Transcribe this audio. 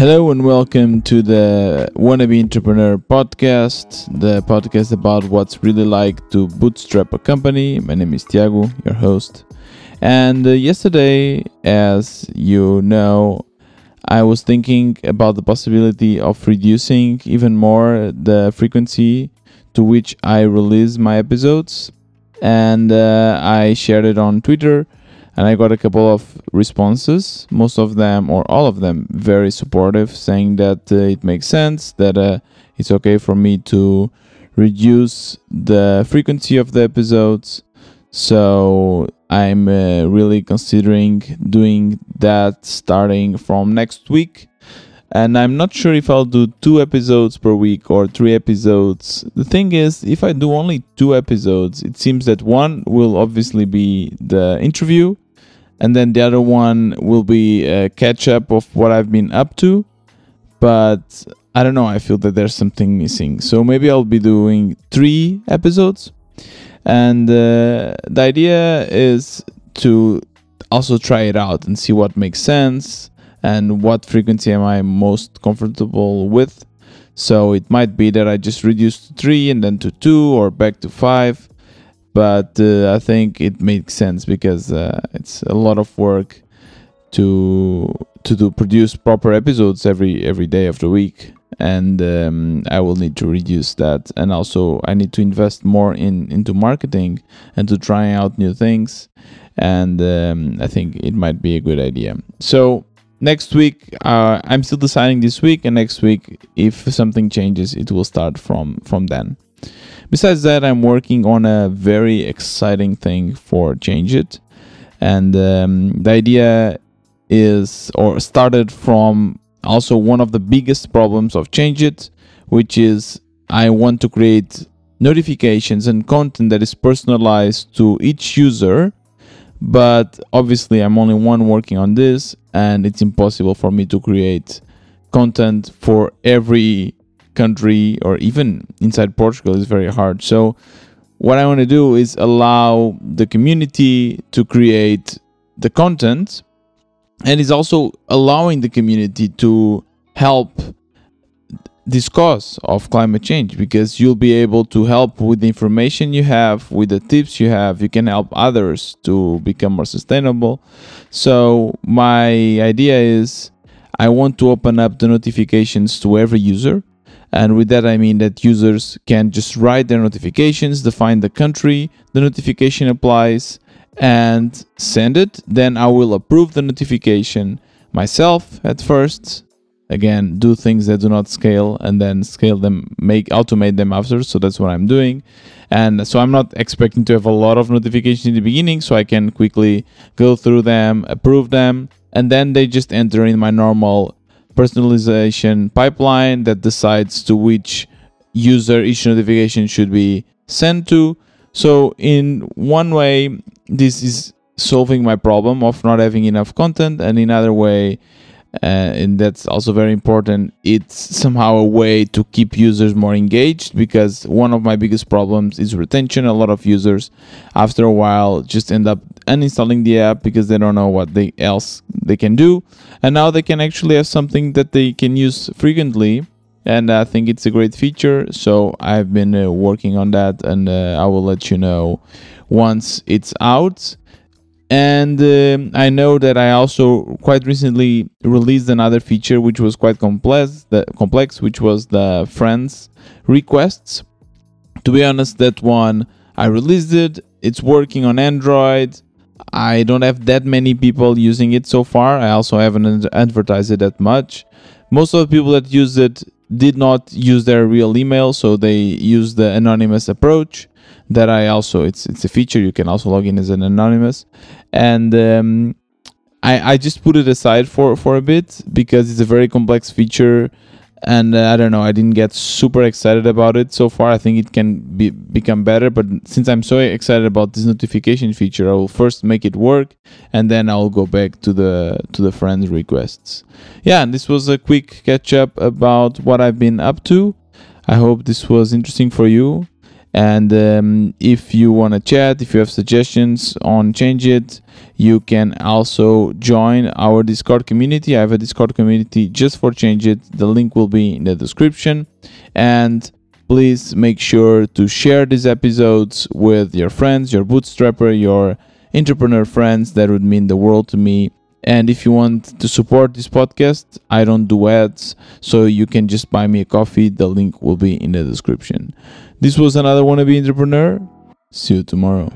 Hello and welcome to the Wannabe Entrepreneur podcast, the podcast about what's really like to bootstrap a company. My name is Tiago, your host. And uh, yesterday, as you know, I was thinking about the possibility of reducing even more the frequency to which I release my episodes. And uh, I shared it on Twitter and I got a couple of responses, most of them or all of them very supportive, saying that uh, it makes sense, that uh, it's okay for me to reduce the frequency of the episodes. So I'm uh, really considering doing that starting from next week. And I'm not sure if I'll do two episodes per week or three episodes. The thing is, if I do only two episodes, it seems that one will obviously be the interview, and then the other one will be a catch up of what I've been up to. But I don't know, I feel that there's something missing. So maybe I'll be doing three episodes. And uh, the idea is to also try it out and see what makes sense and what frequency am I most comfortable with. So it might be that I just reduce to three and then to two or back to five. But uh, I think it makes sense because uh, it's a lot of work to to do produce proper episodes every every day of the week and um, I will need to reduce that. And also, I need to invest more in into marketing and to try out new things. And um, I think it might be a good idea. So next week, uh, I'm still deciding this week, and next week, if something changes, it will start from from then. Besides that, I'm working on a very exciting thing for Changeit, and um, the idea is or started from also one of the biggest problems of Changeit which is i want to create notifications and content that is personalized to each user. But obviously i'm only one working on this and it's impossible for me to create content for every country or even inside portugal is very hard. So what i want to do is allow the community to create the content and is also allowing the community to help this cause of climate change because you'll be able to help with the information you have with the tips you have. You can help others to become more sustainable. So my idea is i want to open up the notifications to every user and with that i mean that users can just write their notifications define the country the notification applies and send it. Then I will approve the notification myself at first. Again, do things that do not scale and then scale them, make automate them after. So that's what I'm doing. And so I'm not expecting to have a lot of notifications in the beginning, so I can quickly go through them, approve them, and then they just enter in my normal personalization pipeline that decides to which user each notification should be sent to. So in one way, this is solving my problem of not having enough content, and in other way, uh, and that's also very important. It's somehow a way to keep users more engaged because one of my biggest problems is retention. A lot of users, after a while, just end up uninstalling the app because they don't know what they else they can do, and now they can actually have something that they can use frequently and I think it's a great feature. So I've been uh, working on that, and uh, I will let you know once it's out. And uh, I know that I also quite recently released another feature which was quite complex, the, complex, which was the friends requests. To be honest, that one I released it. It's working on Android. I don't have that many people using it so far. I also haven't advertised it that much. Most of the people that use it did not use their real email, so they use the anonymous approach. That I also it's it's a feature you can also log in as an anonymous, and um, I I just put it aside for for a bit because it's a very complex feature and uh, I don't know. I didn't get super excited about it so far. I think it can be become better, but since I'm so excited about this notification feature, I will first make it work, and then I'll go back to the to the friends requests. Yeah, and this was a quick catch up about what I've been up to. I hope this was interesting for you. And um, if you want to chat, if you have suggestions on Changeit, you can also join our Discord community. I have a Discord community just for Changeit. The link will be in the description. And please make sure to share these episodes with your friends, your bootstrapper, your entrepreneur friends. That would mean the world to me. And if you want to support this podcast, I don't do ads, so you can just buy me a coffee. The link will be in the description. This was another wannabe entrepreneur. See you tomorrow.